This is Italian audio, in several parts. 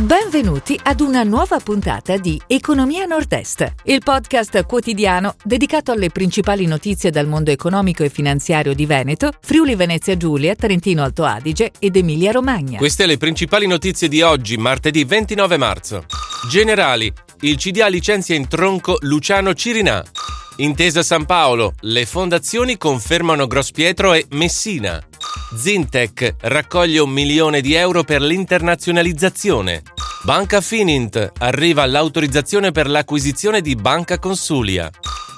Benvenuti ad una nuova puntata di Economia Nord-Est, il podcast quotidiano dedicato alle principali notizie dal mondo economico e finanziario di Veneto, Friuli Venezia Giulia, Trentino Alto Adige ed Emilia Romagna. Queste le principali notizie di oggi, martedì 29 marzo. Generali, il CDA licenzia in tronco Luciano Cirinà. Intesa San Paolo, le fondazioni confermano Grospietro e Messina. Zintec raccoglie un milione di euro per l'internazionalizzazione. Banca Finint arriva l'autorizzazione per l'acquisizione di Banca Consulia.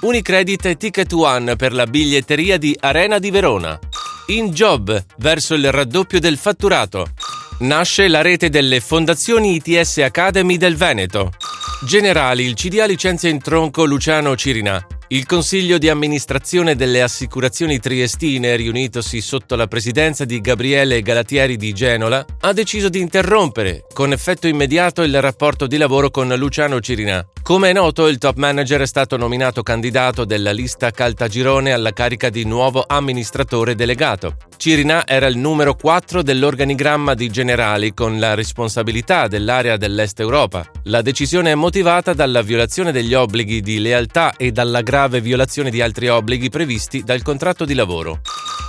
Unicredit e Ticket One per la biglietteria di Arena di Verona. In Job verso il raddoppio del fatturato. Nasce la rete delle fondazioni ITS Academy del Veneto. Generali, il CDA licenzia in tronco Luciano Cirinà. Il Consiglio di amministrazione delle assicurazioni triestine, riunitosi sotto la presidenza di Gabriele Galatieri di Genola, ha deciso di interrompere, con effetto immediato, il rapporto di lavoro con Luciano Cirinà. Come è noto, il top manager è stato nominato candidato della lista Caltagirone alla carica di nuovo amministratore delegato. Cirinà era il numero 4 dell'organigramma di generali con la responsabilità dell'area dell'Est Europa. La decisione è motivata dalla violazione degli obblighi di lealtà e dalla grave violazione di altri obblighi previsti dal contratto di lavoro.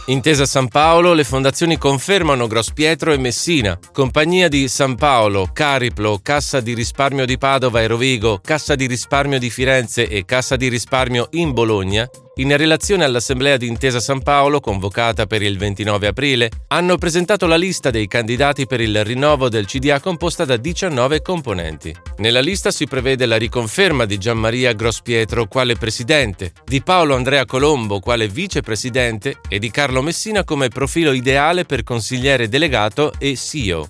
Intesa San Paolo, le fondazioni confermano Grospietro e Messina, Compagnia di San Paolo, Cariplo, Cassa di risparmio di Padova e Rovigo, Cassa di risparmio di Firenze e Cassa di risparmio in Bologna in relazione all'Assemblea di Intesa San Paolo, convocata per il 29 aprile, hanno presentato la lista dei candidati per il rinnovo del CDA composta da 19 componenti. Nella lista si prevede la riconferma di Gianmaria Grospietro quale presidente, di Paolo Andrea Colombo quale vicepresidente e di Carlo Messina come profilo ideale per consigliere delegato e CEO.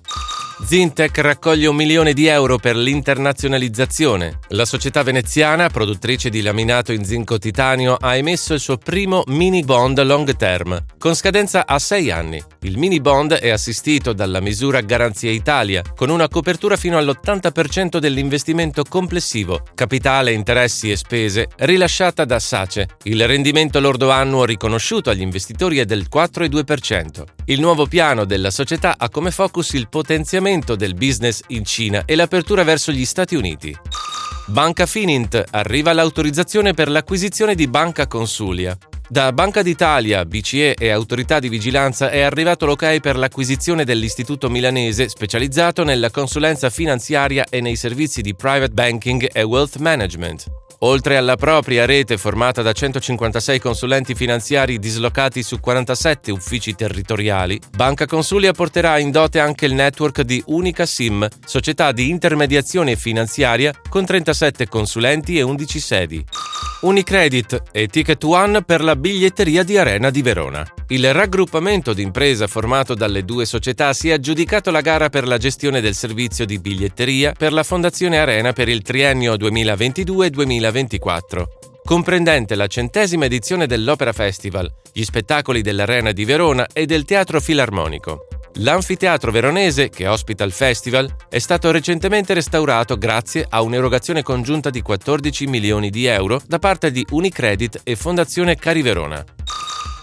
Zintec raccoglie un milione di euro per l'internazionalizzazione. La società veneziana, produttrice di laminato in zinco titanio, ha emesso il suo primo mini bond long term, con scadenza a sei anni. Il mini bond è assistito dalla misura Garanzia Italia, con una copertura fino all'80% dell'investimento complessivo, capitale, interessi e spese, rilasciata da SACE. Il rendimento lordo annuo riconosciuto agli investitori è del 4,2%. Il nuovo piano della società ha come focus il potenziamento del business in Cina e l'apertura verso gli Stati Uniti. Banca Finint arriva l'autorizzazione per l'acquisizione di Banca Consulia. Da Banca d'Italia, BCE e autorità di vigilanza è arrivato l'ok per l'acquisizione dell'istituto milanese specializzato nella consulenza finanziaria e nei servizi di private banking e wealth management. Oltre alla propria rete formata da 156 consulenti finanziari dislocati su 47 uffici territoriali, Banca Consulia porterà in dote anche il network di Unica Sim, società di intermediazione finanziaria con 37 consulenti e 11 sedi. Unicredit e Ticket One per la biglietteria di Arena di Verona. Il raggruppamento d'impresa formato dalle due società si è aggiudicato la gara per la gestione del servizio di biglietteria per la Fondazione Arena per il triennio 2022-2024 comprendente la centesima edizione dell'Opera Festival, gli spettacoli dell'Arena di Verona e del Teatro Filarmonico. L'anfiteatro veronese, che ospita il festival, è stato recentemente restaurato grazie a un'erogazione congiunta di 14 milioni di euro da parte di Unicredit e Fondazione Cariverona.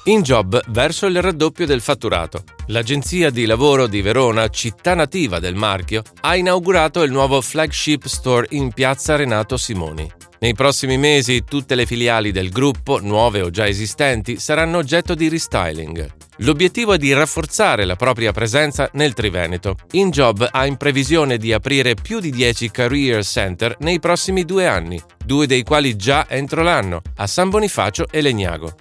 In job verso il raddoppio del fatturato. L'agenzia di lavoro di Verona, città nativa del marchio, ha inaugurato il nuovo flagship store in piazza Renato Simoni. Nei prossimi mesi tutte le filiali del gruppo, nuove o già esistenti, saranno oggetto di restyling. L'obiettivo è di rafforzare la propria presenza nel Triveneto. InJob ha in previsione di aprire più di 10 career center nei prossimi due anni, due dei quali già entro l'anno, a San Bonifacio e Legnago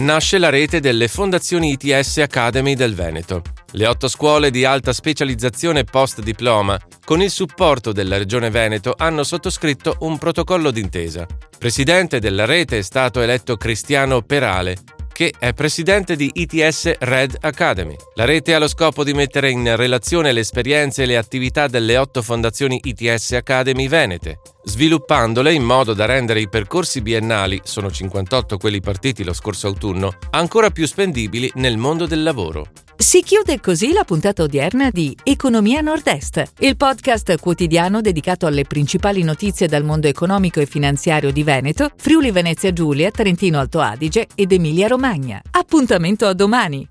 nasce la rete delle fondazioni ITS Academy del Veneto. Le otto scuole di alta specializzazione post-diploma, con il supporto della Regione Veneto, hanno sottoscritto un protocollo d'intesa. Presidente della rete è stato eletto Cristiano Perale, che è presidente di ITS Red Academy. La rete ha lo scopo di mettere in relazione le esperienze e le attività delle otto fondazioni ITS Academy venete, sviluppandole in modo da rendere i percorsi biennali, sono 58 quelli partiti lo scorso autunno, ancora più spendibili nel mondo del lavoro. Si chiude così la puntata odierna di Economia Nord-Est, il podcast quotidiano dedicato alle principali notizie dal mondo economico e finanziario di Veneto, Friuli Venezia Giulia, Trentino Alto Adige ed Emilia Romagna. Appuntamento a domani!